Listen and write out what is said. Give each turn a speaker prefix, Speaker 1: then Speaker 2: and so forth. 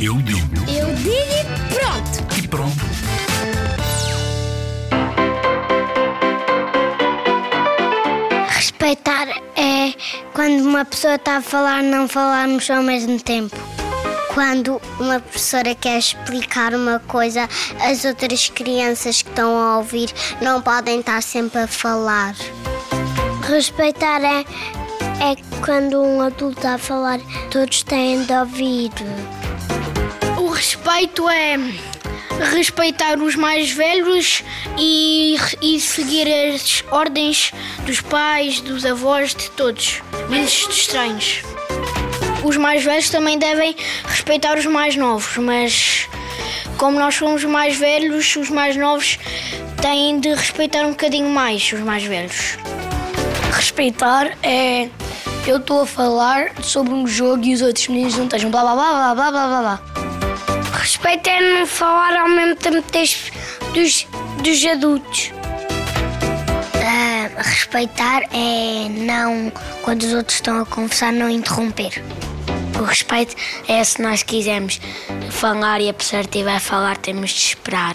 Speaker 1: Eu digo
Speaker 2: Eu digo e pronto.
Speaker 1: e pronto.
Speaker 3: Respeitar é quando uma pessoa está a falar, não falarmos ao mesmo tempo. Quando uma professora quer explicar uma coisa, as outras crianças que estão a ouvir não podem estar sempre a falar. Respeitar é, é quando um adulto está a falar, todos têm de ouvir.
Speaker 2: O respeito é respeitar os mais velhos e, e seguir as ordens dos pais, dos avós, de todos, menos dos estranhos. Os mais velhos também devem respeitar os mais novos, mas como nós somos mais velhos, os mais novos têm de respeitar um bocadinho mais os mais velhos.
Speaker 4: Respeitar é eu estou a falar sobre um jogo e os outros meninos não estejam blá blá blá blá blá blá blá.
Speaker 3: Respeito é não falar ao mesmo tempo des, dos, dos adultos. Uh, respeitar é não, quando os outros estão a conversar, não interromper.
Speaker 4: O respeito é se nós quisermos falar e a pessoa estiver a falar, temos de esperar.